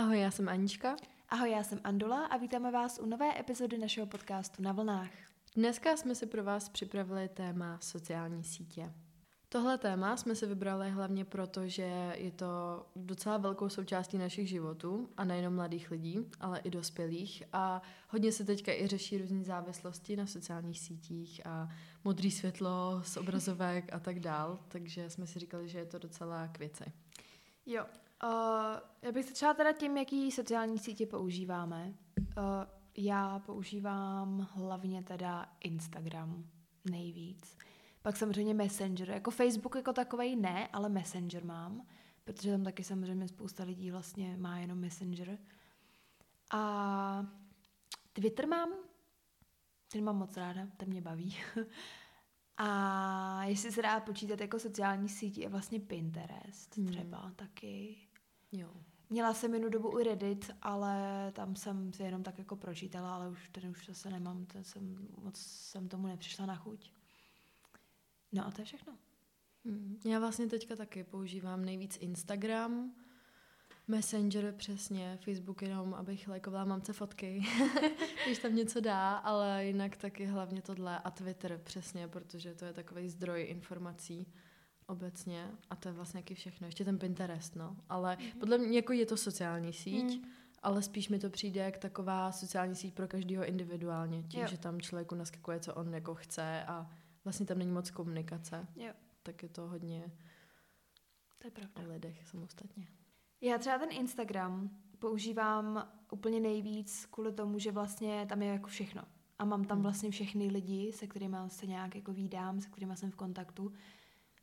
Ahoj, já jsem Anička. Ahoj, já jsem Andula a vítáme vás u nové epizody našeho podcastu Na vlnách. Dneska jsme si pro vás připravili téma sociální sítě. Tohle téma jsme si vybrali hlavně proto, že je to docela velkou součástí našich životů a nejenom mladých lidí, ale i dospělých a hodně se teďka i řeší různé závislosti na sociálních sítích a modrý světlo z obrazovek a tak dál, takže jsme si říkali, že je to docela k věci. Jo, uh, já bych začala teda tím, jaký sociální sítě používáme. Uh, já používám hlavně teda Instagram nejvíc. Pak samozřejmě Messenger. Jako Facebook jako takovej ne, ale Messenger mám, protože tam taky samozřejmě spousta lidí vlastně má jenom Messenger. A Twitter mám, ten mám moc ráda, ten mě baví. A jestli se dá počítat jako sociální sítě, je vlastně Pinterest hmm. třeba taky. Jo. Měla jsem jednu dobu i Reddit, ale tam jsem si jenom tak jako pročítala, ale už ten už zase nemám, ten jsem, moc jsem tomu nepřišla na chuť. No a to je všechno. Hmm. Já vlastně teďka taky používám nejvíc Instagram, Messenger přesně, Facebook jenom, abych lajkovala mamce fotky, když tam něco dá, ale jinak taky hlavně tohle a Twitter přesně, protože to je takový zdroj informací obecně a to je vlastně jaký všechno. Ještě ten Pinterest, no. Ale mm-hmm. podle mě jako je to sociální síť, mm. ale spíš mi to přijde jak taková sociální síť pro každého individuálně, tím, jo. že tam člověku naskakuje, co on jako chce a vlastně tam není moc komunikace. Jo. Tak je to hodně to je pravda. o lidech samostatně. Já třeba ten Instagram používám úplně nejvíc kvůli tomu, že vlastně tam je jako všechno. A mám tam vlastně všechny lidi, se kterými se nějak jako vídám, se kterými jsem v kontaktu.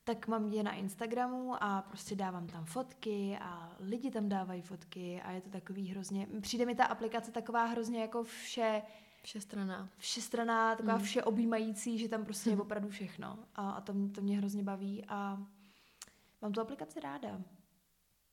Tak mám je na Instagramu a prostě dávám tam fotky a lidi tam dávají fotky a je to takový hrozně... Přijde mi ta aplikace taková hrozně jako vše... Všestraná. Všestraná, taková mm. vše objímající, že tam prostě je opravdu všechno. A, a to, to mě hrozně baví a mám tu aplikaci ráda.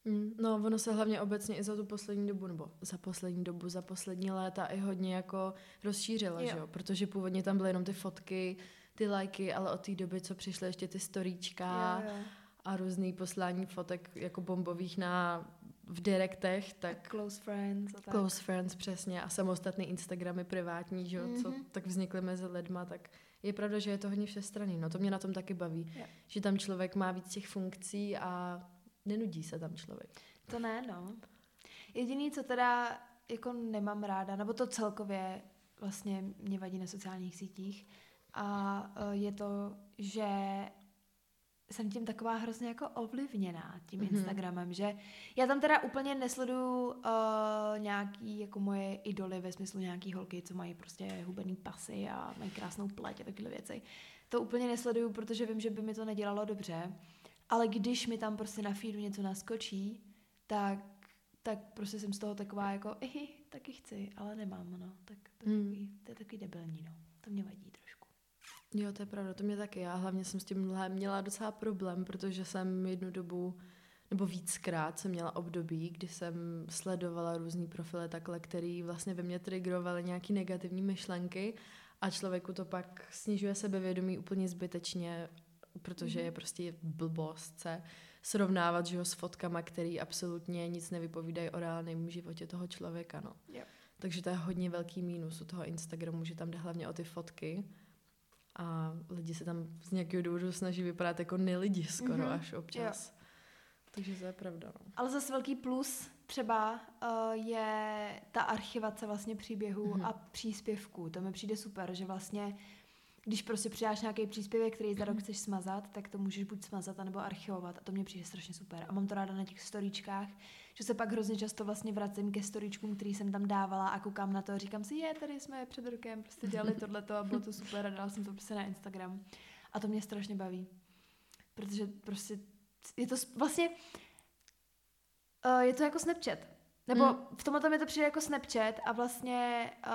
Mm, no, ono se hlavně obecně i za tu poslední dobu, nebo za poslední dobu, za poslední léta i hodně jako rozšířila, jo. že jo? Protože původně tam byly jenom ty fotky, ty lajky, ale od té doby, co přišly ještě ty storíčka Jo, jo. a různý poslání fotek jako bombových na v direktech, tak Close friends a tak. close friends přesně a samostatný Instagramy privátní, že jo, co Mhm. tak vznikly mezi lidma, tak je pravda, že je to hodně všestranný. No to mě na tom taky baví, Jo. že tam člověk má víc těch funkcí a nenudí se tam člověk. To ne, no. Jediný, co teda jako nemám ráda, nebo to celkově vlastně mě vadí na sociálních sítích, a eh, je to, že jsem tím taková hrozně jako ovlivněná tím Mhm. mm-hmm. Instagramem, že já tam teda úplně nesleduju uh, nějaký jako moje idoly ve smyslu nějaký holky, co mají prostě hubený pasy a mají krásnou pleť a takové věci. To úplně nesleduju, protože vím, že by mi to nedělalo dobře, ale když mi tam prostě na feedu něco naskočí, tak, tak prostě jsem z toho taková jako, ihi, taky chci, ale nemám, no. Tak to je, Hmm. takový, to je takový debilní, no. To mě vadí. Jo, to je pravda, to mě taky. Já hlavně jsem s tímhle měla docela problém, protože jsem jednu dobu, nebo víckrát jsem měla období, kdy jsem sledovala různý profily takhle, který vlastně ve mně triggerovaly nějaký negativní myšlenky a člověku to pak snižuje sebevědomí úplně zbytečně, protože je prostě blbost se srovnávat že jo, s fotkama, který absolutně nic nevypovídají o reálném životě toho člověka. No. Jo. Takže to je hodně velký mínus u toho Instagramu, že tam jde hlavně o ty fotky a lidi se tam z nějakého důvodu snaží vypadat jako nelidi skoro Mhm, mm-hmm. až občas. Takže to je pravda. No. Ale zase velký plus třeba uh, je ta archivace vlastně příběhů Mhm. a příspěvků. To mi přijde super, že vlastně když prostě přidáš nějaký příspěvek, který za rok chceš smazat, tak to můžeš buď smazat, anebo archivovat. A to mě přijde strašně super. A mám to ráda na těch storíčkách, že se pak hrozně často vlastně vracím ke storíčkům, který jsem tam dávala a koukám na to a říkám si, je, tady jsme před rokem prostě dělali tohleto a bylo to super a dala jsem to prostě na Instagram. A to mě strašně baví. Protože prostě je to vlastně uh, je to jako Snapchat. Nebo Mm. v tomhle mi to přijde jako Snapchat a vlastně uh,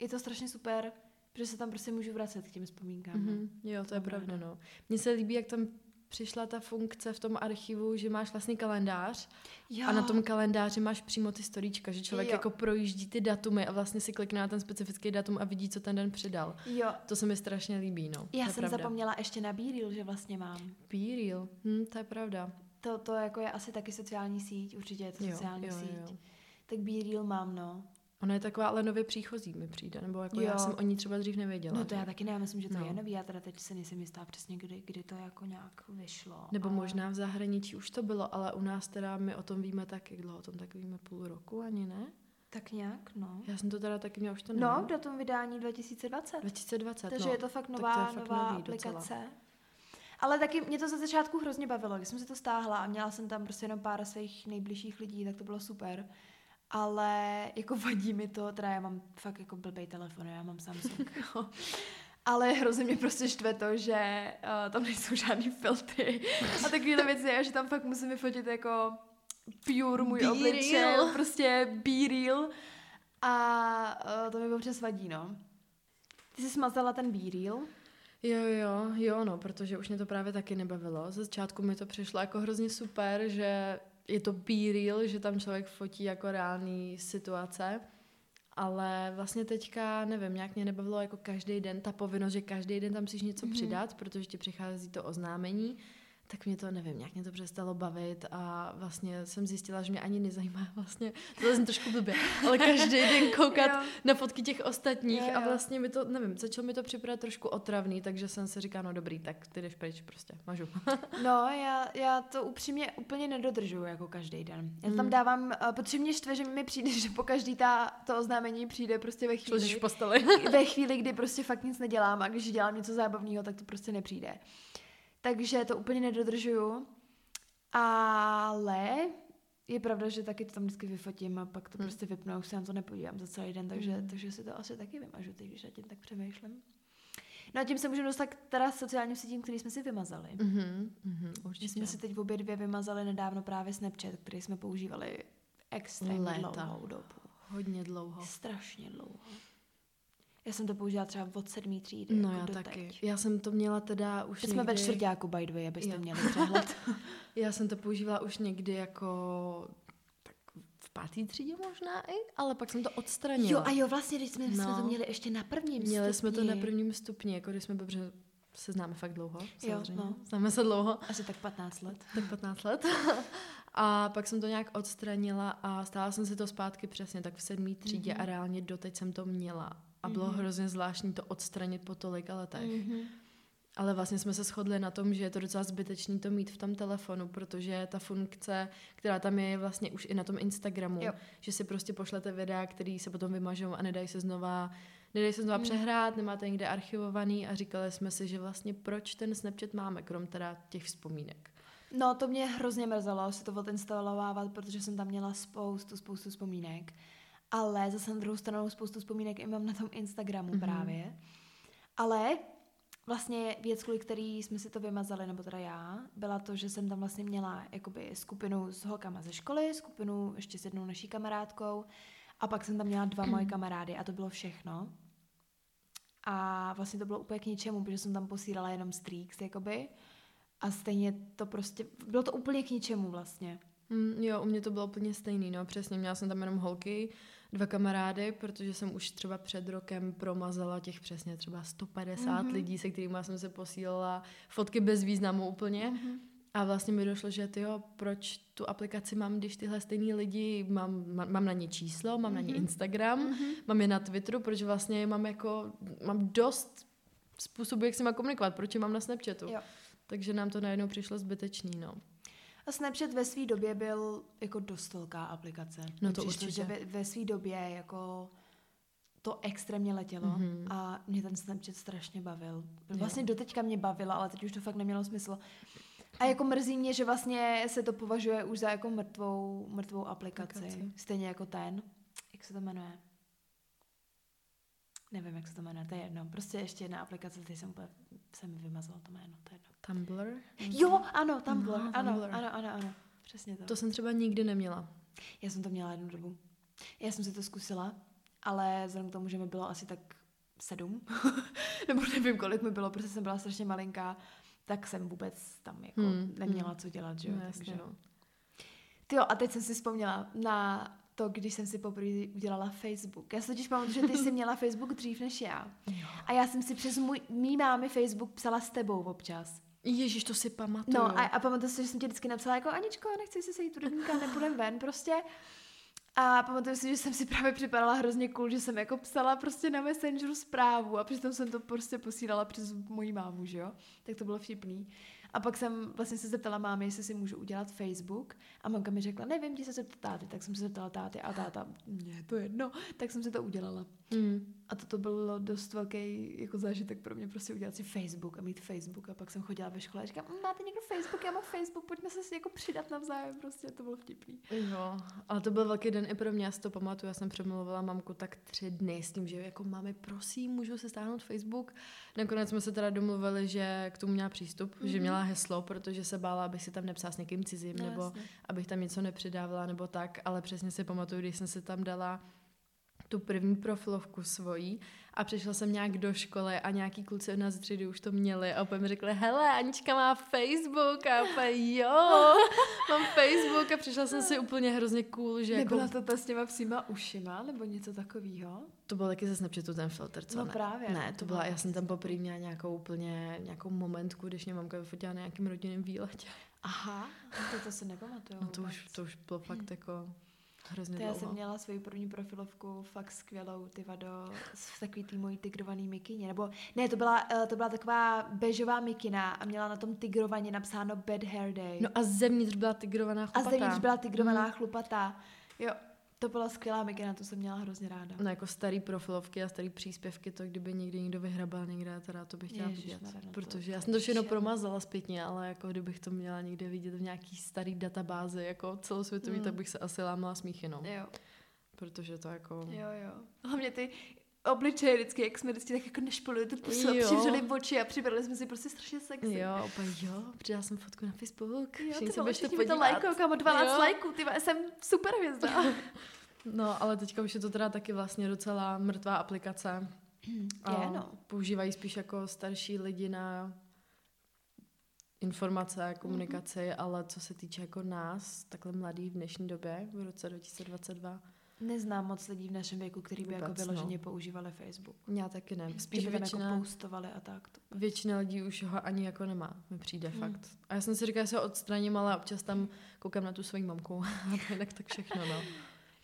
je to strašně super, protože se tam prostě můžu vracet k těm vzpomínkám. no. Mm-hmm. Jo, to je pravda, no. Mně se líbí, jak tam přišla ta funkce v tom archivu, že máš vlastně kalendář Jo. a na tom kalendáři máš přímo ty storíčka, že člověk Jo. jako projíždí ty datumy a vlastně si klikne na ten specifický datum a vidí, co ten den přidal. Jo. To se mi strašně líbí, no. Já jsem pravda. zapomněla ještě na Bíril, že vlastně mám. Be real. Hm, to je pravda. To, to jako je asi taky sociální síť, určitě je to sociální jo, síť. jo. Tak Be Real mám, no. Ona je taková ale nově příchozí mi přijde, nebo jako Jo. já jsem o ní třeba dřív nevěděla. No to já taky ne, myslím, že to No. je nový, já teda teď si nejsem jistá přesně, kdy, kdy to jako nějak vyšlo. Nebo ale- možná v zahraničí už to bylo, ale u nás teda my o tom víme taky, dlouho o tom tak víme půl roku, ani ne? Tak nějak, no. Já jsem to teda taky měla, už to No, nevím. datum vydání 2020. 2020, Takže no. je to fakt Tak nová, to je fakt nová nový docela. aplikace. Ale taky mě to za začátku hrozně bavilo, když jsem si to stáhla a měla jsem tam prostě jenom pár svých nejbližších lidí, tak to bylo super. Ale jako vadí mi to, teda já mám fakt jako blbej telefon, já mám Samsung. Ale hrozně mě prostě štve to, že uh, tam nejsou žádný filtry a takovéhle věci a že tam fakt musím vyfotit jako pure můj obličej, prostě be real. A uh, to mi občas vadí, no. Ty jsi smazala ten be real? Jo, jo, jo, no, protože už mě to právě taky nebavilo. Ze začátku mi to přišlo jako hrozně super, že je to be real, že tam člověk fotí jako reální situace, ale vlastně teďka, nevím, nějak mě nebavilo jako každý den ta povinnost, že každý den tam musíš něco Mhm. přidat, protože ti přichází to oznámení, tak mě to, nevím, nějak mě to přestalo bavit a vlastně jsem zjistila, že mě ani nezajímá vlastně, to jsem trošku blbě, ale každý den koukat Jo. na fotky těch ostatních Jo, a jo. vlastně mi to, nevím, začalo mi to připadat trošku otravný, takže jsem si říkala, no dobrý, tak ty jdeš pryč prostě, mažu. No, já, já to upřímně úplně nedodržuju jako každý den. Já to tam dávám, uh, protože mě štve, že mi přijde, že po každý ta, to oznámení přijde prostě ve chvíli, v posteli. ve chvíli, kdy prostě fakt nic nedělám a když dělám něco zábavného, tak to prostě nepřijde. Takže to úplně nedodržuju. Ale je pravda, že taky to tam vždycky vyfotím a pak to Hmm. prostě vypnu už se na to nepodívám za celý den, takže, Hmm. takže si to asi taky vymažu, teď, když nad tím tak přemýšlím. No a tím se můžeme dostat k teda sociálním sítím, který jsme si vymazali. Mhm, mhm, My určitě. jsme si teď obě dvě vymazali nedávno právě Snapchat, který jsme používali extrémně dlouhou dobu. Hodně dlouho. Strašně dlouho. Já jsem to použila třeba od sedmý třídy. No jako já doteď. taky. Já jsem to měla teda už Teď jsme ve někdy, čtvrtáku, by the way, abyste Jo. měli přehled. já jsem to používala už někdy jako tak v pátý třídě možná i, ale pak jsem to odstranila. jo, a jo, vlastně, když jsme, jsme No. to měli ještě na prvním Měli jsme to stupni. na prvním stupni, jako když jsme dobře se známe fakt dlouho, samozřejmě. no. Známe se dlouho, Asi tak 15 let. tak 15 let. a pak jsem to nějak odstranila a stála jsem si to zpátky přesně tak v sedmý třídě Mhm. a reálně doteď jsem to měla. A bylo Mhm. hrozně zvláštní to odstranit po tolika letech. Mhm. Ale vlastně jsme se shodli na tom, že je to docela zbytečný to mít v tom telefonu, protože ta funkce, která tam je, je vlastně už i na tom Instagramu, Jo. že si prostě pošlete videa, který se potom vymažou a nedají se znova, nedají se znova Hmm. přehrát, nemáte někde archivovaný a říkali jsme si, že vlastně proč ten Snapchat máme, krom teda těch vzpomínek. No, to mě hrozně mrzelo si to odinstalovávat, protože jsem tam měla spoustu, spoustu vzpomínek. Ale zase na druhou stranu spoustu vzpomínek i mám na tom Instagramu Mhm. mm-hmm. právě. Ale vlastně věc, kvůli který jsme si to vymazali, nebo teda já, byla to, že jsem tam vlastně měla jakoby skupinu s holkama ze školy, skupinu ještě s jednou naší kamarádkou a pak jsem tam měla dva moje kamarády a to bylo všechno. A vlastně to bylo úplně k ničemu, protože jsem tam posílala jenom streaks, jakoby. A stejně to prostě, bylo to úplně k ničemu vlastně. Mm, jo, u mě to bylo úplně stejný, no přesně, měla jsem tam jenom holky, dva kamarády, protože jsem už třeba před rokem promazala těch přesně třeba 150 Mhm. lidí, se kterými jsem se posílala fotky bez významu úplně. Mm-hmm. A vlastně mi došlo, že tyjo, proč tu aplikaci mám, když tyhle stejný lidi, mám, mám, na ně číslo, mám na ně Mhm. Instagram, Mm-hmm. mám je na Twitteru, proč vlastně mám jako, mám dost způsobů, jak si mám komunikovat, proč je mám na Snapchatu. Jo. Takže nám to najednou přišlo zbytečný, no. A Snapchat ve své době byl jako dost velká aplikace. No to přišlo, určitě. Že ve, ve své době jako to extrémně letělo Mhm. a mě ten Snapchat strašně bavil. Jo. Vlastně doteďka mě bavila, ale teď už to fakt nemělo smysl. A jako mrzí mě, že vlastně se to považuje už za jako mrtvou, mrtvou aplikaci. Aplikaci. Stejně jako ten. Jak se to jmenuje? Nevím, jak se to jmenuje, to je jedno. Prostě ještě jedna aplikace, teď jsem úplně, jsem vymazala to jméno, to je jedno. Tumblr? Jo, ano, Tumblr, Aha, ano, Tumblr. ano, ano, ano, přesně to. To jsem třeba nikdy neměla. Já jsem to měla jednu dobu. Já jsem si to zkusila, ale vzhledem k tomu, že mi bylo asi tak sedm, nebo nevím, kolik mi bylo, protože jsem byla strašně malinká, tak jsem vůbec tam jako Hmm, neměla hmm. co dělat, že jo. No, takže... no. Ty jo, a teď jsem si vzpomněla na to, když jsem si poprvé udělala Facebook. Já si totiž pamatuju, že ty jsi měla Facebook dřív než já. Jo. A já jsem si přes můj, mý mámy Facebook psala s tebou občas. Ježíš, to si pamatuju. No a, a pamatuju si, že jsem ti vždycky napsala jako Aničko, nechci si sejít rybníka, nepůjdem ven prostě. A pamatuju si, že jsem si právě připadala hrozně cool, že jsem jako psala prostě na Messengeru zprávu a přitom jsem to prostě posílala přes moji mámu, že jo? Tak to bylo vtipný. A pak jsem vlastně se zeptala mámy, jestli si můžu udělat Facebook. A mamka mi řekla, nevím, ti se zeptat táty. Tak jsem se zeptala táty a táta, mě je to jedno. Tak jsem si to udělala. Mm. A toto bylo dost velký jako zážitek pro mě, prostě udělat si Facebook a mít Facebook. A pak jsem chodila ve škole a říkám, "Mm, máte někdo Facebook, já mám Facebook, pojďme se si jako přidat navzájem, prostě to bylo vtipný. Jo, ale to byl velký den i pro mě, já si to pamatuju, já jsem přemluvila mamku tak tři dny s tím, že jako máme, prosím, můžu se stáhnout Facebook. Nakonec jsme se teda domluvili, že k tomu měla přístup, mm-hmm. že měla heslo, protože se bála, abych si tam nepsala s někým cizím, No, nebo jasně. abych tam něco nepřidávala, nebo tak, ale přesně si pamatuju, když jsem si tam dala tu první profilovku svojí a přišla jsem nějak do školy a nějaký kluci od nás třídy už to měli a úplně mi řekli, hele, Anička má Facebook a úplně, jo, mám Facebook a přišla jsem si úplně hrozně cool, že jako, Nebyla to ta s těma psíma ušima, nebo něco takového? to byl taky ze Snapchatu ten filtr, co No ne? právě, Ne, no, to, byla, já jsem tam poprvé měla nějakou úplně, nějakou momentku, když mě mamka vyfotila na nějakým rodinným výletě. Aha, to, to si nepamatuju. No to vůbec. už, to už bylo fakt jako hrozně To já jsem měla svoji první profilovku fakt skvělou, ty vado, v takový tý mojí tigrovaný mikině, nebo ne, to byla, eh, to byla taková bežová mikina a měla na tom tigrovaně napsáno Bad Hair Day. No a zevnitř byla tigrovaná a chlupatá. zevnitř byla tigrovaná chlupatá. Jo, to byla skvělá mikina, to jsem měla hrozně ráda. No jako starý profilovky a starý příspěvky, to kdyby někdy někdo vyhrabal někde, teda to bych chtěla Ježišmarja, vidět. no to- protože to já jsem to všechno promazala zpětně, ale jako kdybych to měla někde vidět v nějaký starý databázi, jako celosvětový, Mm. tak bych se asi lámala smíchy, no. Jo, Protože to jako... jo, jo. Hlavně ty obličeje vždycky, jak jsme vždycky tak jako nešpolili tu pusu a přivřeli oči a přibrali jsme si prostě strašně sexy. Jo, úplně jo, přidala jsem fotku na Facebook. Jo, všichni se všichni mi to podívat. lajkou, kámo, 12 Jo. lajků, ty jsem super hvězda. No, ale teďka už je to teda taky vlastně docela mrtvá aplikace. Je, no. Používají spíš jako starší lidi na informace, komunikaci, mm-hmm. ale co se týče jako nás, takhle mladých v dnešní době, v roce 2022, Neznám moc lidí v našem věku, kteří by jako Vůbec, vyloženě no. používali Facebook. já taky ne. Spíš Že by tam většina, jako postovali a tak. To. většina lidí už ho ani jako nemá, mi přijde Hmm. fakt. A já jsem si říkala, že se odstraním, ale občas tam koukám na tu svoji mamku a to jinak tak všechno, no.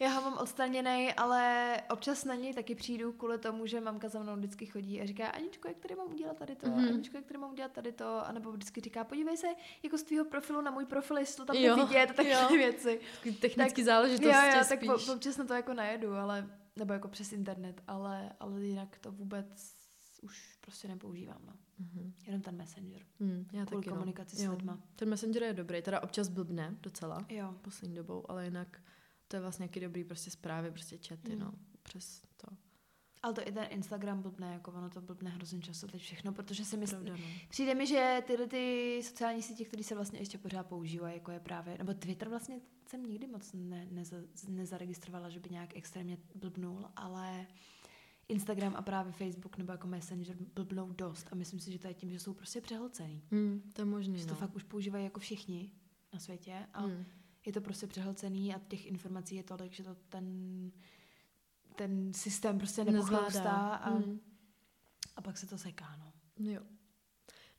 Já ho mám odstraněný, ale občas na něj taky přijdu kvůli tomu, že mamka za mnou vždycky chodí a říká, Aničko, jak tady mám udělat tady to, Mhm. mm-hmm. Aničko, jak tady mám udělat tady to, a nebo vždycky říká, podívej se jako z tvýho profilu na můj profil, jestli to tam Jo, vidět, tak jo. věci. Takový technický Tak- záležitosti jo, jo, tak spíš. po, občas na to jako najedu, ale, nebo jako přes internet, ale, ale jinak to vůbec už prostě nepoužívám, no. Mhm. Jenom ten messenger. Hmm, já Kvůli taky, komunikaci no. s lidma. Ten Messenger je dobrý, teda občas blbne docela Jo. poslední dobou, ale jinak to je vlastně jaký dobrý prostě zprávy, prostě chaty, Mm. no, přes to. Ale to i ten Instagram blbne, jako ono to blbne hrozně často teď všechno, protože si myslím, Pravda, no. Přijde mi, že tyhle ty sociální sítě, které se vlastně ještě pořád používají, jako je právě, nebo Twitter vlastně jsem nikdy moc ne, neza, nezaregistrovala, že by nějak extrémně blbnul, ale Instagram a právě Facebook nebo jako Messenger blbnou dost a myslím si, že to je tím, že jsou prostě přehlcený. Hmm, to je možný, Že no. to fakt už používají jako všichni na světě a Hmm. Je to prostě přehlcený a těch informací je tolik, že to ten, ten systém prostě nepochlastá a, Hmm. a pak se to seká, no. Jo.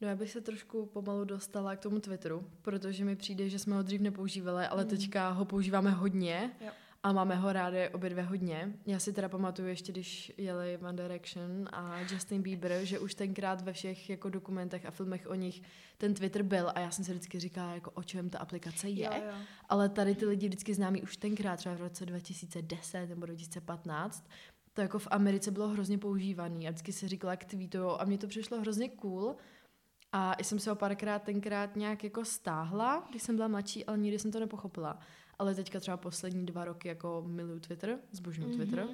No já bych se trošku pomalu dostala k tomu Twitteru, protože mi přijde, že jsme ho dřív nepoužívali, ale Mm. teďka ho používáme hodně Jo. A máme ho rádi obě dvě hodně. Já si teda pamatuju ještě, když jeli One Direction a Justin Bieber, že už tenkrát ve všech jako dokumentech a filmech o nich ten Twitter byl a já jsem si vždycky říkala, jako o čem ta aplikace je. Jo, jo. Ale tady ty lidi vždycky známí už tenkrát, třeba v roce 2010 nebo 2015, to jako v Americe bylo hrozně používaný a vždycky se říkala, jak tweetujou a mně to přišlo hrozně cool. A jsem se ho párkrát tenkrát nějak jako stáhla, když jsem byla mladší, ale nikdy jsem to nepochopila. Ale teďka třeba poslední dva roky jako miluju Twitter, zbožňuji Mhm. Twitter.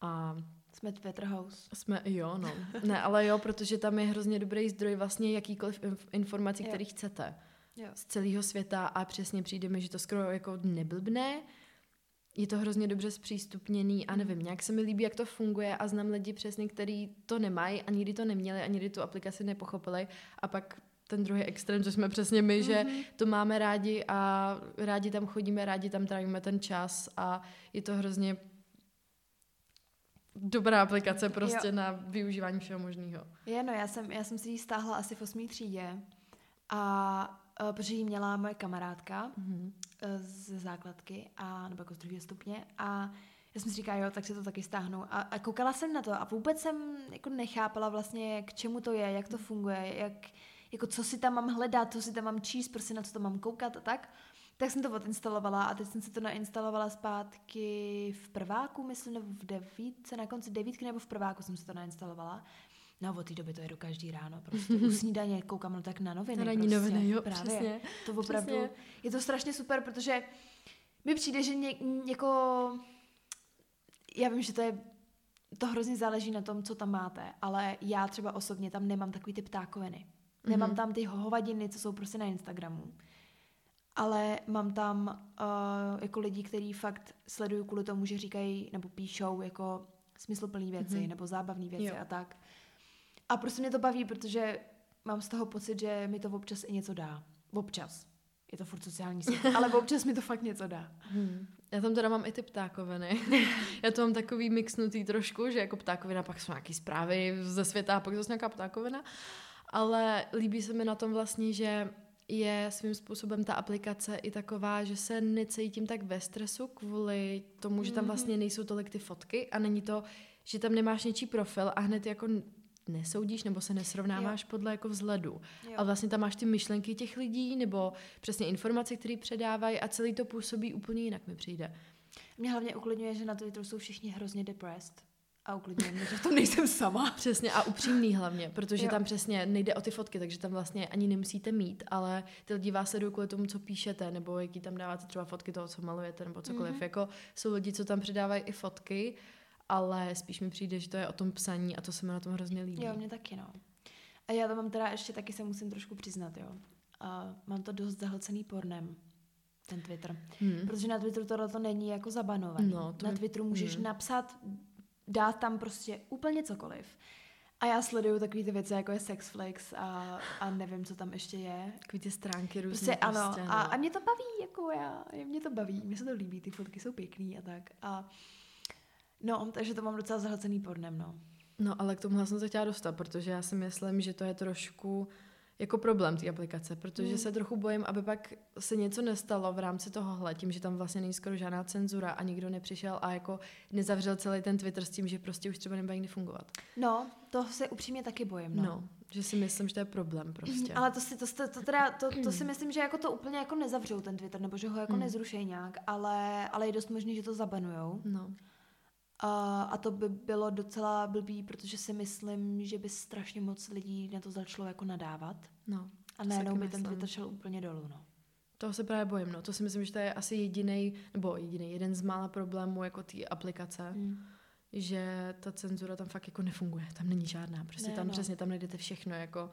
A Jsme Twitter House. jsme, jo, no. Ne, ale jo, protože tam je hrozně dobrý zdroj vlastně jakýkoliv inf- informací, Jo. který chcete Jo. z celého světa a přesně přijde mi, že to skoro jako neblbne. Je to hrozně dobře zpřístupněný a nevím, nějak se mi líbí, jak to funguje a znám lidi přesně, který to nemají a nikdy to neměli a nikdy tu aplikaci nepochopili a pak ten druhý extrém, co jsme přesně my, mm-hmm. že to máme rádi a rádi tam chodíme, rádi tam trávíme ten čas a je to hrozně dobrá aplikace prostě Jo. na využívání všeho možného. Je, no, já jsem, já jsem si ji stáhla asi v osmý třídě A uh, protože ji měla moje kamarádka Mhm. uh, ze základky, a, nebo jako z druhého stupně, a já jsem si říkala, jo, tak si to taky stáhnu. A, a koukala jsem na to a vůbec jsem jako nechápala vlastně, k čemu to je, jak to funguje, jak, jako co si tam mám hledat, co si tam mám číst, prostě na co to mám koukat a tak. Tak jsem to odinstalovala a teď jsem si to nainstalovala zpátky v prváku, myslím, nebo v devítce, na konci devítky nebo v prváku jsem si to nainstalovala. No od té doby to jedu každý ráno, prostě u snídaně koukám no tak na noviny. Na ranní prostě, noviny, jo, právě. přesně. To opravdu, Přesně. je to strašně super, protože mi přijde, že ně, jako, já vím, že to je, to hrozně záleží na tom, co tam máte, ale já třeba osobně tam nemám takový ty ptákoviny. Nemám Mhm. tam ty hovadiny, co jsou prostě na Instagramu. Ale mám tam uh, jako lidi, kteří fakt sledují kvůli tomu, že říkají nebo píšou jako smysluplné věci Mhm. nebo zábavné věci Jo. a tak. A prostě mě to baví, protože mám z toho pocit, že mi to občas i něco dá. Občas. Je to furt sociální síť, ale občas mi to fakt něco dá. Hmm. Já tam teda mám i ty ptákoviny. Já to mám takový mixnutý trošku, že jako ptákovina pak jsou nějaký zprávy ze světa a pak zase nějaká ptákovina. Ale líbí se mi na tom vlastně, že je svým způsobem ta aplikace i taková, že se necítím tak ve stresu kvůli tomu, že tam Mhm. vlastně nejsou tolik ty fotky a není to, že tam nemáš něčí profil a hned jako nesoudíš nebo se nesrovnáváš jo. podle jako vzhledu. Jo. A vlastně tam máš ty myšlenky těch lidí nebo přesně informace, které předávají a celý to působí úplně jinak mi přijde. Mě hlavně uklidňuje, že na Twitteru jsou všichni hrozně depressed. A uklidňuje mě, že v tom nejsem sama. Přesně a upřímný hlavně, protože Jo. tam přesně nejde o ty fotky, takže tam vlastně ani nemusíte mít, ale ty lidi vás sledují kvůli tomu, co píšete, nebo jaký tam dáváte třeba fotky toho, co malujete, nebo cokoliv. Mhm. Mm-hmm. Jako jsou lidi, co tam přidávají i fotky, ale spíš mi přijde, že to je o tom psaní a to se mi na tom hrozně líbí. Jo, mě taky, no. A já to mám teda ještě taky se musím trošku přiznat, jo. A mám to dost zahlcený pornem, ten Twitter. Hmm. Protože na Twitteru tohle to není jako zabanovaný. No, to na Twitteru můžeš hmm. napsat, dát tam prostě úplně cokoliv. A já sleduju takové ty věci, jako je Sexflix a, a nevím, co tam ještě je. Takový ty stránky různé. Prostě ano. Prostě, no. A, a mě to baví, jako já, mě to baví, mě se to líbí, ty fotky jsou pěkný a tak. A no, takže to mám docela zahlcený pornem, no. No ale k tomu jsem se chtěla dostat, protože já si myslím, že to je trošku jako problém té aplikace, protože Mm. se trochu bojím, aby pak se něco nestalo v rámci tohohle, tím, že tam vlastně není skoro žádná cenzura a nikdo nepřišel a jako nezavřel celý ten Twitter s tím, že prostě už třeba nebude nikdy fungovat. No, to se upřímně taky bojím, no. No. že si myslím, že to je problém prostě. Ale to si, to, to, to, teda, to, to si myslím, že jako to úplně jako nezavřou ten Twitter, nebo že ho jako Hmm. nezrušejí nějak, ale, ale je dost možný, že to zabanujou. No. A, a to by bylo docela blbý, protože si myslím, že by strašně moc lidí na to začalo jako nadávat. no. A najednou by ten. Twitter šel úplně dolů, no. Toho se právě bojím, no. To si myslím, že to je asi jediný, nebo jediný, jeden z mála problémů jako té aplikace. Mm. že ta cenzura tam fakt jako nefunguje. Tam není žádná. Prostě Ne, tam no. přesně tam najdete všechno. Jako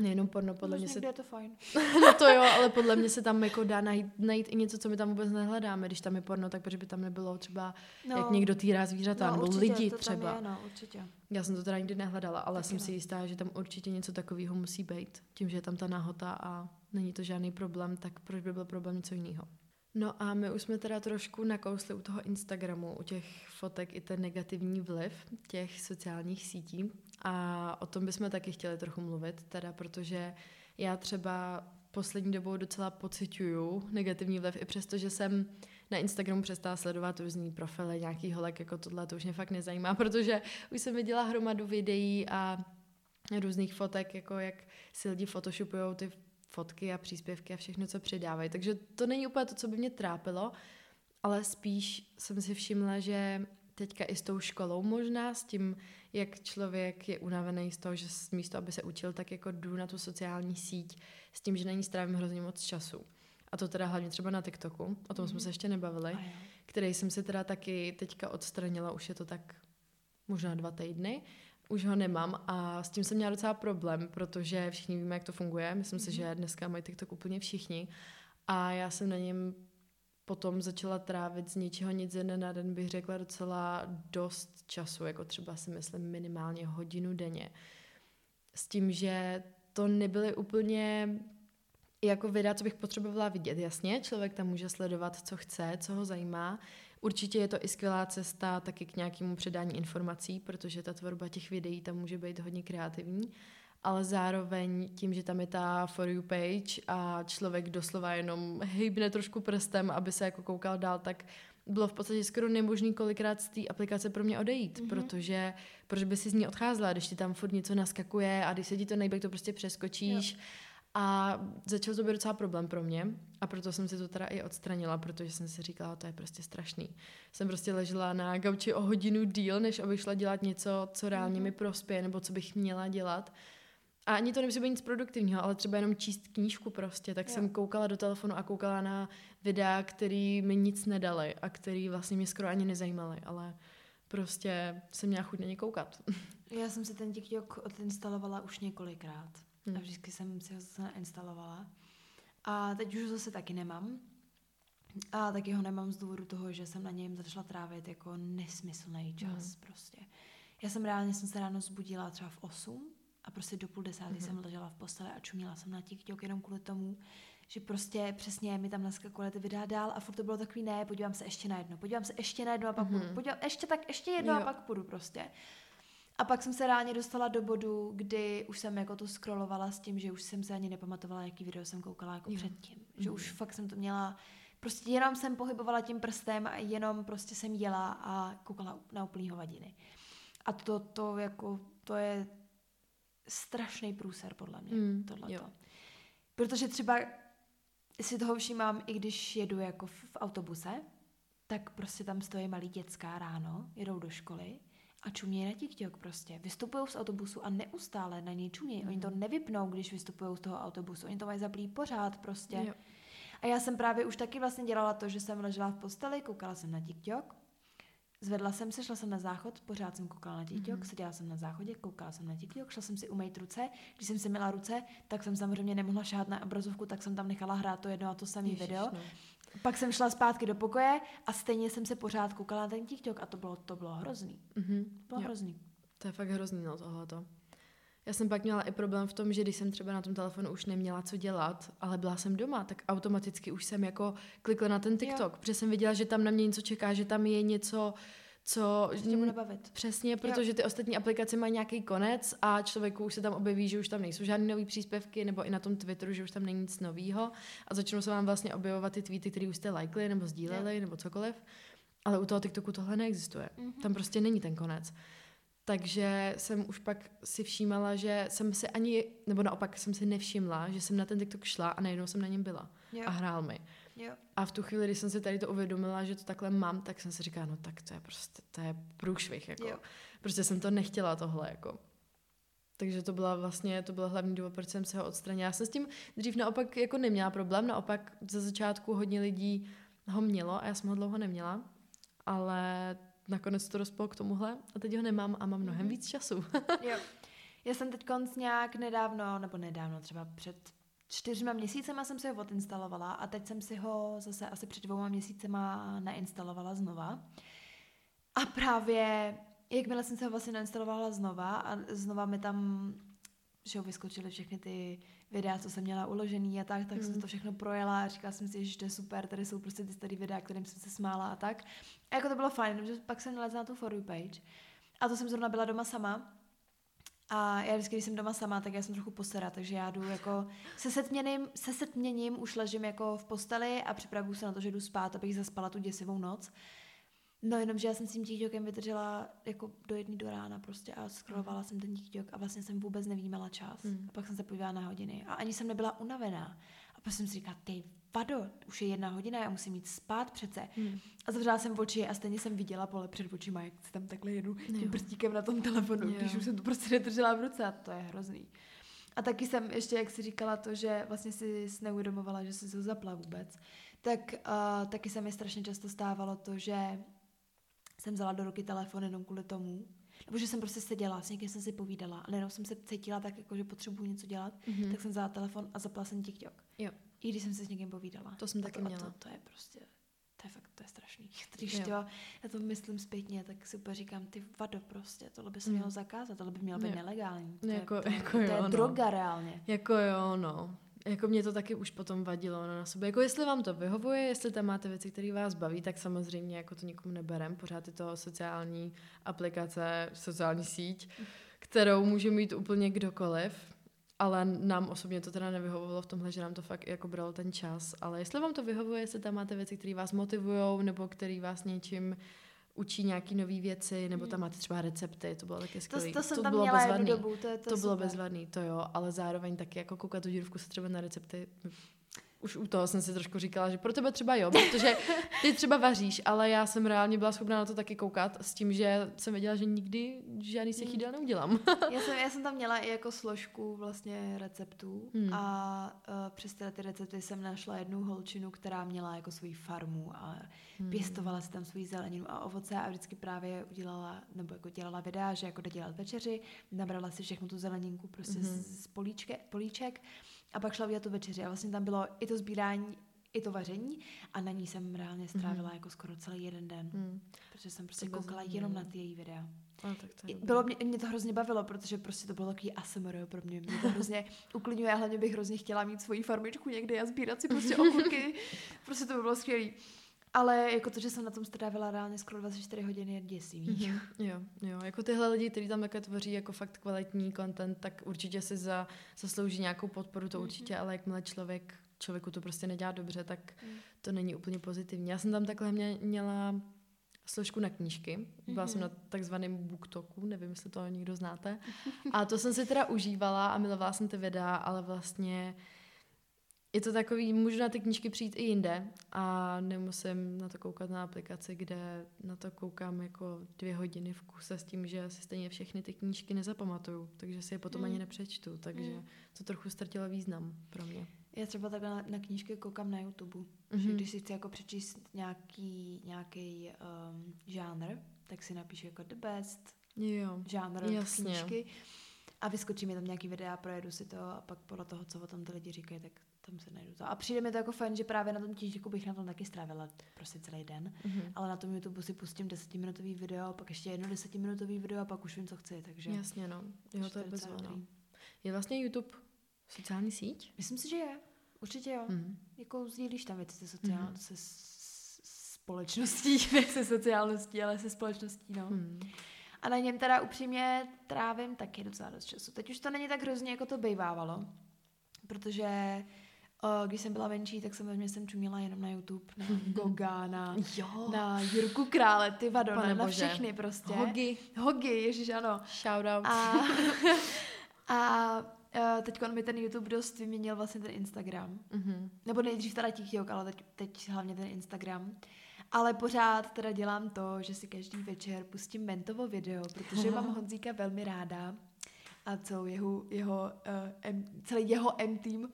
nejenom porno, podle mě se... Je to fajn. No to jo, ale podle mě se tam jako dá najít, najít i něco, co my tam vůbec nehledáme. Když tam je porno, tak protože by tam nebylo třeba, no, jak někdo týrá zvířata, nebo určitě, lidi to třeba. Tam je, no, určitě. Já jsem to teda nikdy nehledala, ale Taky jsem ne. si jistá, že tam určitě něco takového musí být. Tím, že je tam ta náhota a není to žádný problém, tak proč by byl problém něco jiného? No a my už jsme teda trošku nakousli u toho Instagramu, u těch fotek i ten negativní vliv těch sociálních sítí a o tom bychom taky chtěli trochu mluvit, teda protože já třeba poslední dobou docela pociťuju negativní vliv, i přesto, že jsem na Instagramu přestala sledovat různý profily, nějaký holek jako tohle, to už mě fakt nezajímá, protože už jsem viděla hromadu videí a různých fotek, jako jak si lidi photoshopujou ty fotky a příspěvky a všechno, co přidávají. Takže to není úplně to, co by mě trápilo, ale spíš jsem si všimla, že teďka i s tou školou možná, s tím, jak člověk je unavený z toho, že místo, aby se učil, tak jako jdu na tu sociální síť s tím, že na ní strávím hrozně moc času. A to teda hlavně třeba na TikToku, o tom jsme se ještě nebavili, který jsem si teda taky teďka odstranila, už je to tak možná dva týdny, už ho nemám a s tím jsem měla docela problém, protože všichni víme, jak to funguje. Myslím si, Mhm. že dneska mají TikTok úplně všichni a já jsem na něm potom začala trávit z ničeho nic ze dne na den, bych řekla docela dost času, jako třeba si myslím minimálně hodinu denně. S tím, že to nebyly úplně jako videa, co bych potřebovala vidět. Jasně, člověk tam může sledovat, co chce, co ho zajímá. Určitě je to i skvělá cesta taky k nějakému předání informací, protože ta tvorba těch videí tam může být hodně kreativní. Ale zároveň tím, že tam je ta For You page a člověk doslova jenom hýbne trošku prstem, aby se jako koukal dál, tak bylo v podstatě skoro nemožný kolikrát z té aplikace pro mě odejít, mm-hmm. protože proč by si z ní odcházela, když ti tam furt něco naskakuje a když se ti to nejde, to prostě přeskočíš. Jo. A začal to být docela problém pro mě a proto jsem si to teda i odstranila, protože jsem si říkala, to je prostě strašný. Jsem prostě ležela na gauči o hodinu díl, než abych šla dělat něco, co reálně mm-hmm. mi prospěje, nebo co bych měla dělat. A ani to nemusí být nic produktivního, ale třeba jenom číst knížku prostě. Tak jo. jsem koukala do telefonu a koukala na videa, který mi nic nedali a který vlastně mě skoro ani nezajímaly, ale prostě jsem měla chuť na ně koukat. Já jsem si ten TikTok odinstalovala už několikrát. Hmm. A vždycky jsem si ho zase nainstalovala. A teď už ho zase taky nemám. A taky ho nemám z důvodu toho, že jsem na něm začala trávit jako nesmyslný čas hmm. prostě. Já jsem reálně jsem se ráno zbudila třeba v 8 a prostě do půl desáté mm-hmm. jsem ležela v posteli a čumila jsem na TikTok jenom kvůli tomu, že prostě přesně mi tam naskakovaly ty videa dál a furt to bylo takový ne, podívám se ještě na jedno, podívám se ještě na jedno a pak mm-hmm. půjdu, podívám, ještě tak, ještě jedno jo. a pak půjdu prostě. A pak jsem se reálně dostala do bodu, kdy už jsem jako to scrollovala s tím, že už jsem se ani nepamatovala, jaký video jsem koukala jako jo. předtím. Mm-hmm. Že už fakt jsem to měla, prostě jenom jsem pohybovala tím prstem a jenom prostě jsem jela a koukala na úplný hovadiny. A to, to jako, to je strašný průser, podle mě, mm, tohleto. Protože třeba si toho všímám, i když jedu jako v, v autobuse, tak prostě tam stojí malý dětská ráno, jedou do školy a čumí na TikTok prostě. Vystupují z autobusu a neustále na něj čumí. Mm. Oni to hmm. nevypnou, když vystupují z toho autobusu. Oni to mají zaplý pořád prostě. Jo. A já jsem právě už taky vlastně dělala to, že jsem ležela v posteli, koukala jsem na TikTok Zvedla jsem se, šla jsem na záchod, pořád jsem koukala na TikTok, mm-hmm. seděla jsem na záchodě, koukala jsem na TikTok, šla jsem si umýt ruce. Když jsem si měla ruce, tak jsem samozřejmě nemohla šáhat na obrazovku, tak jsem tam nechala hrát to jedno a to samé video. No. Pak jsem šla zpátky do pokoje a stejně jsem se pořád koukala na ten TikTok a to bylo, to bylo hrozný. Mm-hmm. Bylo jo. hrozný. To je fakt hrozný, no tohleto. Já jsem pak měla i problém v tom, že když jsem třeba na tom telefonu už neměla co dělat, ale byla jsem doma, tak automaticky už jsem jako klikla na ten TikTok, jo. protože jsem viděla, že tam na mě něco čeká, že tam je něco, co mě bude bavit. Přesně, protože jo. ty ostatní aplikace mají nějaký konec a člověku už se tam objeví, že už tam nejsou žádné nové příspěvky, nebo i na tom Twitteru, že už tam není nic nového a začnou se vám vlastně objevovat ty tweety, které už jste lajkli nebo sdíleli jo. nebo cokoliv. Ale u toho TikToku tohle neexistuje. Mm-hmm. Tam prostě není ten konec. Takže jsem už pak si všímala, že jsem si ani, nebo naopak jsem si nevšimla, že jsem na ten TikTok šla a najednou jsem na něm byla. Jo. A hrál mi. Jo. A v tu chvíli, kdy jsem si tady to uvědomila, že to takhle mám, tak jsem si říkala, no tak to je prostě, to je průšvih, jako. Jo. Prostě jsem to nechtěla tohle, jako. Takže to byla vlastně, to byl hlavní důvod, proč jsem se ho odstranila. Já jsem s tím dřív naopak jako neměla problém, naopak ze začátku hodně lidí ho mělo a já jsem ho dlouho neměla, ale nakonec to dospělo k tomuhle a teď ho nemám a mám mnohem mm-hmm. víc času. jo. Já jsem teď konc nějak nedávno, nebo nedávno, třeba před čtyřma měsícema jsem si ho odinstalovala a teď jsem si ho zase asi před dvouma měsícema nainstalovala znova. A právě jakmile jsem se ho vlastně nainstalovala znova a znova mi tam že ho vyskočily všechny ty videa, co jsem měla uložený a tak, tak mm. jsem to všechno projela a říkala jsem si, že to je super, tady jsou prostě ty staré videa, kterým jsem se smála a tak. A jako to bylo fajn, protože pak jsem nalezla na tu For You page a to jsem zrovna byla doma sama a já vždycky, když jsem doma sama, tak já jsem trochu posera, takže já jdu jako se setměním, se setměním už ležím jako v posteli a připravuju se na to, že jdu spát, abych zaspala tu děsivou noc. No jenom, že já jsem s tím TikTokem vydržela jako do jedné do rána prostě a scrollovala mm. jsem ten TikTok a vlastně jsem vůbec nevnímala čas. Mm. A pak jsem se podívala na hodiny a ani jsem nebyla unavená. A pak jsem si říkala, ty vado, už je jedna hodina, já musím jít spát přece. Hmm. A zavřela jsem oči a stejně jsem viděla pole před očima, jak se tam takhle jedu tím prstíkem na tom telefonu, jo. když už jsem to prostě nedržela v ruce a to je hrozný. A taky jsem ještě, jak si říkala to, že vlastně si neuvědomovala, že si se zapla vůbec, tak uh, taky se mi strašně často stávalo to, že jsem vzala do ruky telefon jenom kvůli tomu, nebo že jsem prostě seděla, s někým jsem si povídala, ale jenom jsem se cítila tak, jako, že potřebuji něco dělat, mm-hmm. tak jsem vzala telefon a zapla jsem TikTok. Jo. I když jsem se s někým povídala. To jsem taky měla. To, to, je prostě, to je fakt, to je strašný. Když to, já to myslím zpětně, tak si úplně říkám, ty vado prostě, tohle by se mm. mělo zakázat, tohle by mělo být nelegální. To jako, je, to, jako to, jo, to je no. droga reálně. Jako jo, no. Jako mě to taky už potom vadilo no, na sebe. Jako jestli vám to vyhovuje, jestli tam máte věci, které vás baví, tak samozřejmě jako to nikomu neberem. Pořád je to sociální aplikace, sociální síť, kterou může mít úplně kdokoliv ale nám osobně to teda nevyhovovalo v tomhle, že nám to fakt jako bralo ten čas. Ale jestli vám to vyhovuje, jestli tam máte věci, které vás motivují, nebo které vás něčím učí nějaký nové věci, nebo tam máte třeba recepty, to bylo taky skvělé. To, to jsem to tam bylo měla bezvadný. jednu dobu, to, je to, To bylo super. bezvadný, to jo, ale zároveň taky jako koukat tu dírůvku se třeba na recepty. Už u toho jsem si trošku říkala, že pro tebe třeba jo, protože ty třeba vaříš, ale já jsem reálně byla schopná na to taky koukat s tím, že jsem věděla, že nikdy žádný z těch Hmm. jídel neudělám. Já jsem, já jsem tam měla i jako složku vlastně receptů Hmm. a uh, přes ty recepty jsem našla jednu holčinu, která měla jako svoji farmu a Hmm. pěstovala si tam svoji zeleninu a ovoce a vždycky právě udělala, nebo jako dělala videa, že jako jde dělat večeři, nabrala si všechnu tu zeleninku prostě z, z políčke, políček a pak šla udělat tu večeři a vlastně tam bylo i to sbírání, i to vaření a na ní jsem reálně strávila jako skoro celý jeden den, Hmm. protože jsem prostě To koukala bezvadný, jenom no. na ty její videa. A, tak to je. Bylo mě, mě to hrozně bavilo, protože prostě to bylo takový ASMR pro mě. Mě to hrozně uklidňuje a hlavně bych hrozně chtěla mít svoji farmičku někde a sbírat si prostě okurky. prostě to by bylo skvělý. Ale jako to, že jsem na tom strávila reálně skoro 24 hodiny, je děsivý. Mhm. Jo, jo, jako tyhle lidi, kteří tam takhle tvoří jako fakt kvalitní content, tak určitě si za, zaslouží nějakou podporu, to Mhm. určitě, ale jakmile člověk, člověku to prostě nedělá dobře, tak Mm. to není úplně pozitivní. Já jsem tam takhle mě, měla složku na knížky. Byla jsem Mhm. na takzvaném booktoku, nevím, jestli to někdo znáte. A to jsem si teda užívala a milovala jsem ty videa, ale vlastně je to takový, můžu na ty knížky přijít i jinde a nemusím na to koukat na aplikaci, kde na to koukám jako dvě hodiny v kuse s tím, že si stejně všechny ty knížky nezapamatuju, takže si je potom Mm. ani nepřečtu, takže Mm. to trochu ztratilo význam pro mě. Já třeba takhle na, na knížky koukám na YouTube. Mm-hmm. Že Mhm. když si chci jako přečíst nějaký, nějaký um, žánr, tak si napíšu jako the best Jo, žánr Jasně. knížky a vyskočí mi tam nějaký videa, projedu si to a pak podle toho, co o tom ty lidi říkají, tak tam se najdu to. A přijde mi to jako fajn, že právě na tom tížiku bych na tom taky strávila prostě celý den, mhm. ale na tom YouTube si pustím desetiminutový video, pak ještě jedno desetiminutový video a pak už vím, co chci, takže... jasně no, jo, to je bezva, no. Je vlastně YouTube sociální síť? Myslím si, že je. Určitě jo. Mhm. Jako sdílíš tam věci se, sociál... Mhm. se společností, ne se sociálností, ale se společností, no. Hmm. A na něm teda upřímně trávím taky docela dost času. Teď už to není tak hrozně, jako to bývávalo, protože když jsem byla menší, tak jsem mě jsem čuměla jenom na YouTube, na Goga, na, Jo, na Jirku Krále, ty vado, na, Pane na všechny prostě. Hogi, Hogi, ježiš, ano. shout out. A, a teď mi ten YouTube dost vyměnil vlastně ten Instagram. Mhm. Nebo nejdřív teda TikTok, ale teď, teď hlavně ten Instagram. Ale pořád teda dělám to, že si každý večer pustím Mentovo video, protože mám Honzíka velmi ráda a celou jeho, jeho, uh, M, celý jeho M-team.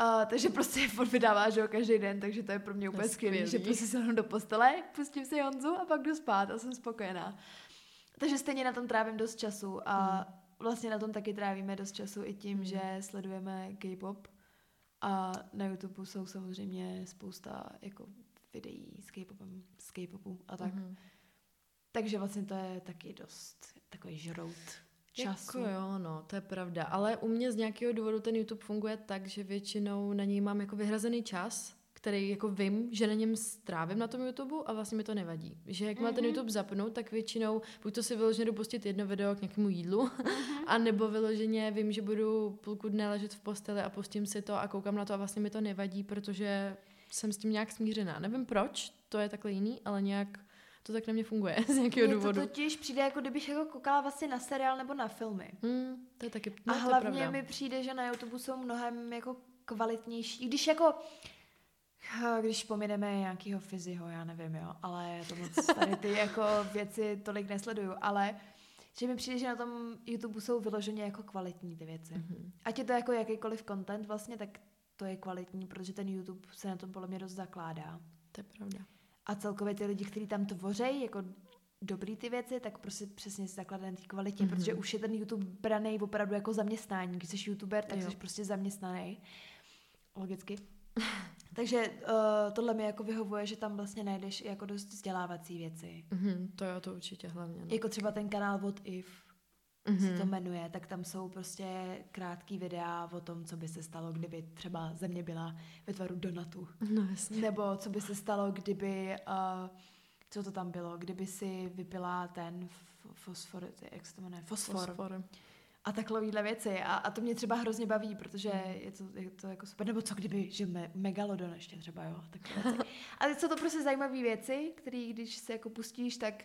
Uh, takže prostě furt vydává, že jo, každý den, takže to je pro mě úplně skvělý, že prostě se do postele, pustím si Honzu a pak jdu spát a jsem spokojená. Takže stejně na tom trávím dost času a vlastně na tom taky trávíme dost času i tím, Hmm. že sledujeme K-pop a na YouTube jsou samozřejmě spousta jako videí s K-popem, z K-popu a tak. Mhm. Takže vlastně to je taky dost takový žrout času. Jako jo, no, to je pravda. Ale u mě z nějakého důvodu ten YouTube funguje tak, že většinou na něj mám jako vyhrazený čas, který jako vím, že na něm strávím na tom YouTube a vlastně mi to nevadí. Že jak má ten Mhm. YouTube zapnu, tak většinou buď to si vyloženě jdu pustit jedno video k nějakému jídlu, Mhm. a nebo vyloženě vím, že budu půlku dne ležet v posteli a pustím si to a koukám na to a vlastně mi to nevadí, protože jsem s tím nějak smířená. Nevím proč, to je takhle jiný, ale nějak to tak na mě funguje z nějakého Mně to důvodu. totiž přijde, jako kdybych jako koukala vlastně na seriál nebo na filmy. Hmm, to je taky, A no, to je hlavně pravda. mi přijde, že na YouTube jsou mnohem jako kvalitnější. Když jako když pomineme nějakého fyziho, já nevím, jo, ale to moc tady ty jako věci tolik nesleduju, ale že mi přijde, že na tom YouTube jsou vyloženě jako kvalitní ty věci. Mhm. Ať je to jako jakýkoliv content vlastně, tak to je kvalitní, protože ten YouTube se na tom podle mě dost zakládá. To je pravda. A celkově ty lidi, kteří tam tvoří, jako dobrý ty věci, tak prostě přesně se zakládá na té kvalitě, Mhm. mm-hmm. protože už je ten YouTube braný opravdu jako zaměstnání. Když jsi YouTuber, tak Jo. jsi prostě zaměstnaný. Logicky. Takže uh, tohle mi jako vyhovuje, že tam vlastně najdeš jako dost vzdělávací věci. Mhm, to jo, to určitě hlavně. No. Jako třeba ten kanál What If, Mhm. se to jmenuje, tak tam jsou prostě krátký videa o tom, co by se stalo, kdyby třeba země byla ve tvaru donatu. No jasně. Nebo co by se stalo, kdyby, uh, co to tam bylo, kdyby si vypila ten f- fosfor, jak se to jmenuje, fosfor, Fosfor. a takovéhle věci. A, a to mě třeba hrozně baví, protože je to, je to jako super. Nebo co kdyby, že me, megalodon ještě třeba, jo. Takové věci. Ale jsou to prostě zajímavé věci, které když se jako pustíš, tak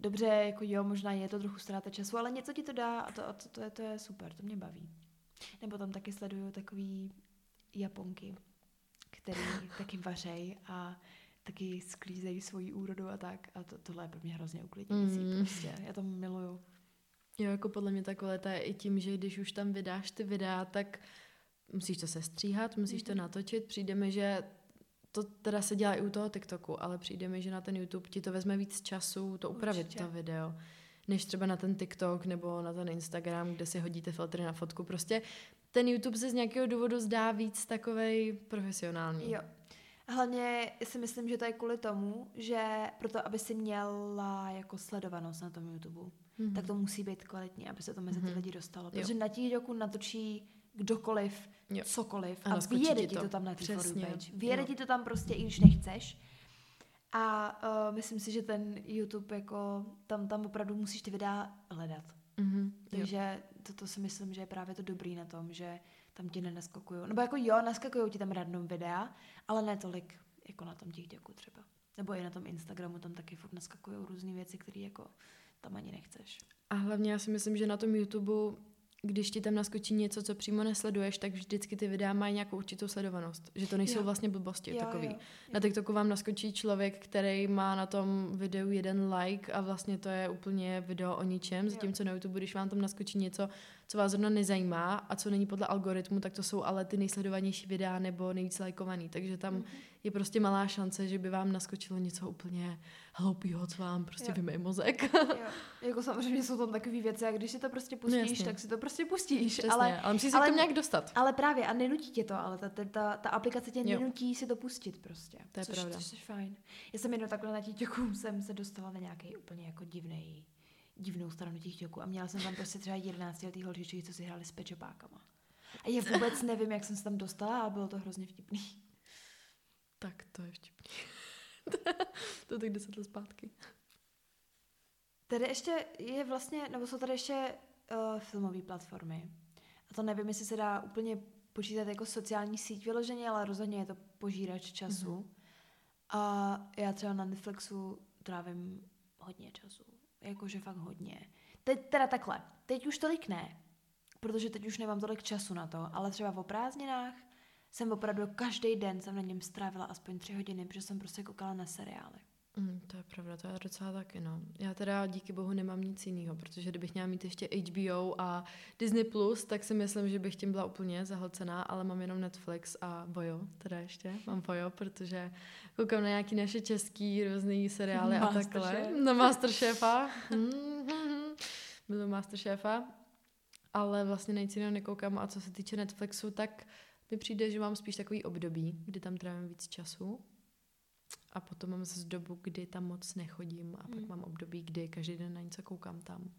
dobře, jako jo, možná je to trochu ztráta času, ale něco ti to dá a to, a to, to, je, to je super, to mě baví. Nebo tam taky sleduju takový Japonky, který taky vařej a taky sklízejí svoji úrodu a tak. A to, tohle je pro mě hrozně uklidňující mm. prostě. Já to miluju. Jo, jako podle mě takové to je i tím, že když už tam vydáš ty videa, tak musíš to sestříhat, musíš to mhm. natočit. Přijde mi, že to teda se dělá i u toho TikToku, ale přijde mi, že na ten YouTube ti to vezme víc času to upravit, Určitě. to video, než třeba na ten TikTok nebo na ten Instagram, kde si hodíte filtry na fotku. Prostě ten YouTube se z nějakého důvodu zdá víc takovej profesionální. Jo. Hlavně si myslím, že to je kvůli tomu, že proto, aby si měla jako sledovanost na tom YouTube, mm-hmm. tak to musí být kvalitní, aby se to mezi ty mm-hmm. lidi dostalo. Protože jo. na TikToku natočí kdokoliv, jo. cokoliv a, a vyjede ti to. to tam na page. Vyjede ti to tam prostě, i když nechceš. A uh, myslím si, že ten YouTube jako tam, tam opravdu musíš ty videa hledat. Mm-hmm. Takže to, to si myslím, že je právě to dobrý na tom, že tam ti nenaskakují. Nebo jako jo, naskakují ti tam random videa, ale ne tolik jako na tom TikToku třeba. Nebo i na tom Instagramu tam taky furt naskakují různé věci, které jako tam ani nechceš. A hlavně já si myslím, že na tom YouTube když ti tam naskočí něco, co přímo nesleduješ, tak vždycky ty videa mají nějakou určitou sledovanost. Že to nejsou jo. vlastně blbosti jo, takový. Jo, jo. Na TikToku vám naskočí člověk, který má na tom videu jeden like a vlastně to je úplně video o ničem, zatímco na YouTube, když vám tam naskočí něco, co vás zrovna nezajímá a co není podle algoritmu, tak to jsou ale ty nejsledovanější videa nebo nejvíc lajkovaný. Takže tam mm-hmm. je prostě malá šance, že by vám naskočilo něco úplně hloupého, co vám prostě vymeje mozek. jo. Jako samozřejmě jsou tam takové věci a když si to prostě pustíš, no, tak si to prostě pustíš. Přesně, ale, ale musíš se k tomu nějak dostat. Ale právě a nenutí tě to, ale ta, ta, ta, ta aplikace tě jo. nenutí si to pustit prostě. To je což, pravda. Což je fajn. Já jsem jednou takhle na títěku jsem se dostala na nějaký úplně jako divný divnou stranu těch děků a měla jsem tam prostě třeba 11 letý holčičky, co si hráli s pečopákama. A já vůbec nevím, jak jsem se tam dostala a bylo to hrozně vtipný. Tak to je vtipný. to je tak deset let zpátky. Tady ještě je vlastně, nebo jsou tady ještě uh, filmové platformy. A to nevím, jestli se dá úplně počítat jako sociální síť vyloženě, ale rozhodně je to požírač času. Mm-hmm. A já třeba na Netflixu trávím hodně času jakože fakt hodně. Teď teda takhle, teď už tolik ne, protože teď už nemám tolik času na to, ale třeba o prázdninách jsem opravdu každý den jsem na něm strávila aspoň tři hodiny, protože jsem prostě koukala na seriály. Mm, to je pravda, to je docela taky, no. Já teda díky bohu nemám nic jiného, protože kdybych měla mít ještě HBO a Disney+, Plus, tak si myslím, že bych tím byla úplně zahlcená, ale mám jenom Netflix a Vojo, teda ještě, mám Vojo, protože koukám na nějaký naše český různý seriály a takhle. Na Masterchefa. Byl Masterchefa. Ale vlastně nic jiného nekoukám a co se týče Netflixu, tak mi přijde, že mám spíš takový období, kdy tam trávím víc času a potom mám zase dobu, kdy tam moc nechodím a pak hmm. mám období, kdy každý den na něco koukám tam.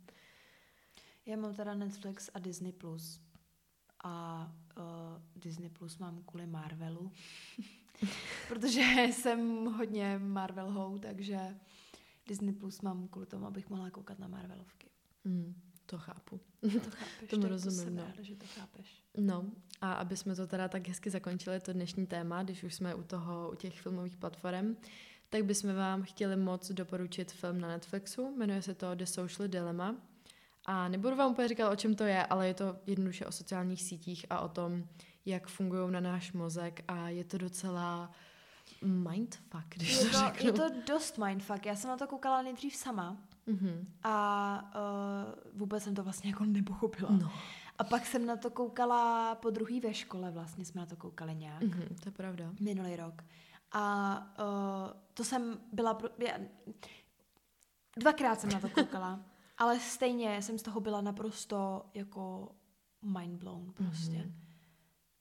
Já mám teda Netflix a Disney+. Plus. A uh, Disney Plus mám kvůli Marvelu. Protože jsem hodně Marvel takže Disney Plus mám kvůli tomu, abych mohla koukat na Marvelovky. Mm, to chápu. To chápeš, Tomu rozumím, no. ráda, že to chápeš. No a aby jsme to teda tak hezky zakončili, to dnešní téma, když už jsme u toho, u těch filmových platform, tak bychom vám chtěli moc doporučit film na Netflixu, jmenuje se to The Social Dilemma. A nebudu vám úplně říkat, o čem to je, ale je to jednoduše o sociálních sítích a o tom, jak fungují na náš mozek a je to docela mindfuck, když je to, to řeknu. Je to dost mindfuck. Já jsem na to koukala nejdřív sama mm-hmm. a uh, vůbec jsem to vlastně jako nepochopila. No. A pak jsem na to koukala po druhý ve škole, vlastně jsme na to koukali nějak. Mm-hmm, to je pravda. Minulý rok. A uh, to jsem byla... Pro, já, dvakrát jsem na to koukala, ale stejně jsem z toho byla naprosto jako mind blown prostě. Mm-hmm.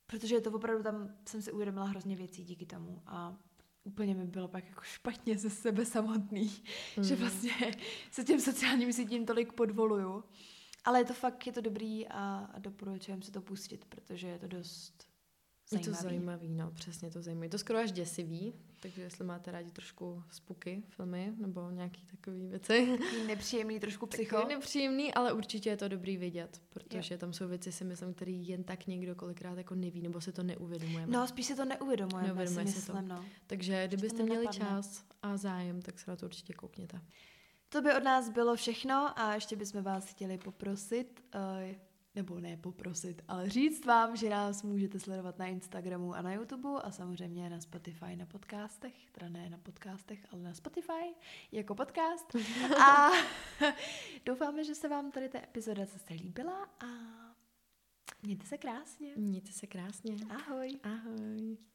Protože to opravdu tam jsem si uvědomila hrozně věcí díky tomu a úplně mi bylo pak jako špatně ze sebe samotný, mm. že vlastně se těm sociálním sítím tolik podvoluju. Ale je to fakt, je to dobrý a, a doporučujem si to pustit, protože je to dost zajímavý. Je to zajímavý, no, přesně to zajímavé. Je to skoro až děsivý, takže jestli máte rádi trošku spuky filmy nebo nějaký takový věci. Takový nepříjemný, trošku psycho. Takový nepříjemný, ale určitě je to dobrý vidět, protože jo. tam jsou věci, si myslím, které jen tak někdo kolikrát jako neví, nebo se to neuvědomujeme. No, spíš se to neuvědomujeme, neuvědomujeme si myslím, to. no. Takže kdybyste měli čas a zájem, tak se na to určitě koukněte. To by od nás bylo všechno a ještě bychom vás chtěli poprosit, uh, nebo ne poprosit, ale říct vám, že nás můžete sledovat na Instagramu a na YouTube a samozřejmě na Spotify na podcastech, teda ne na podcastech, ale na Spotify jako podcast. A doufáme, že se vám tady ta epizoda zase líbila a mějte se krásně. Mějte se krásně. Ahoj. Ahoj.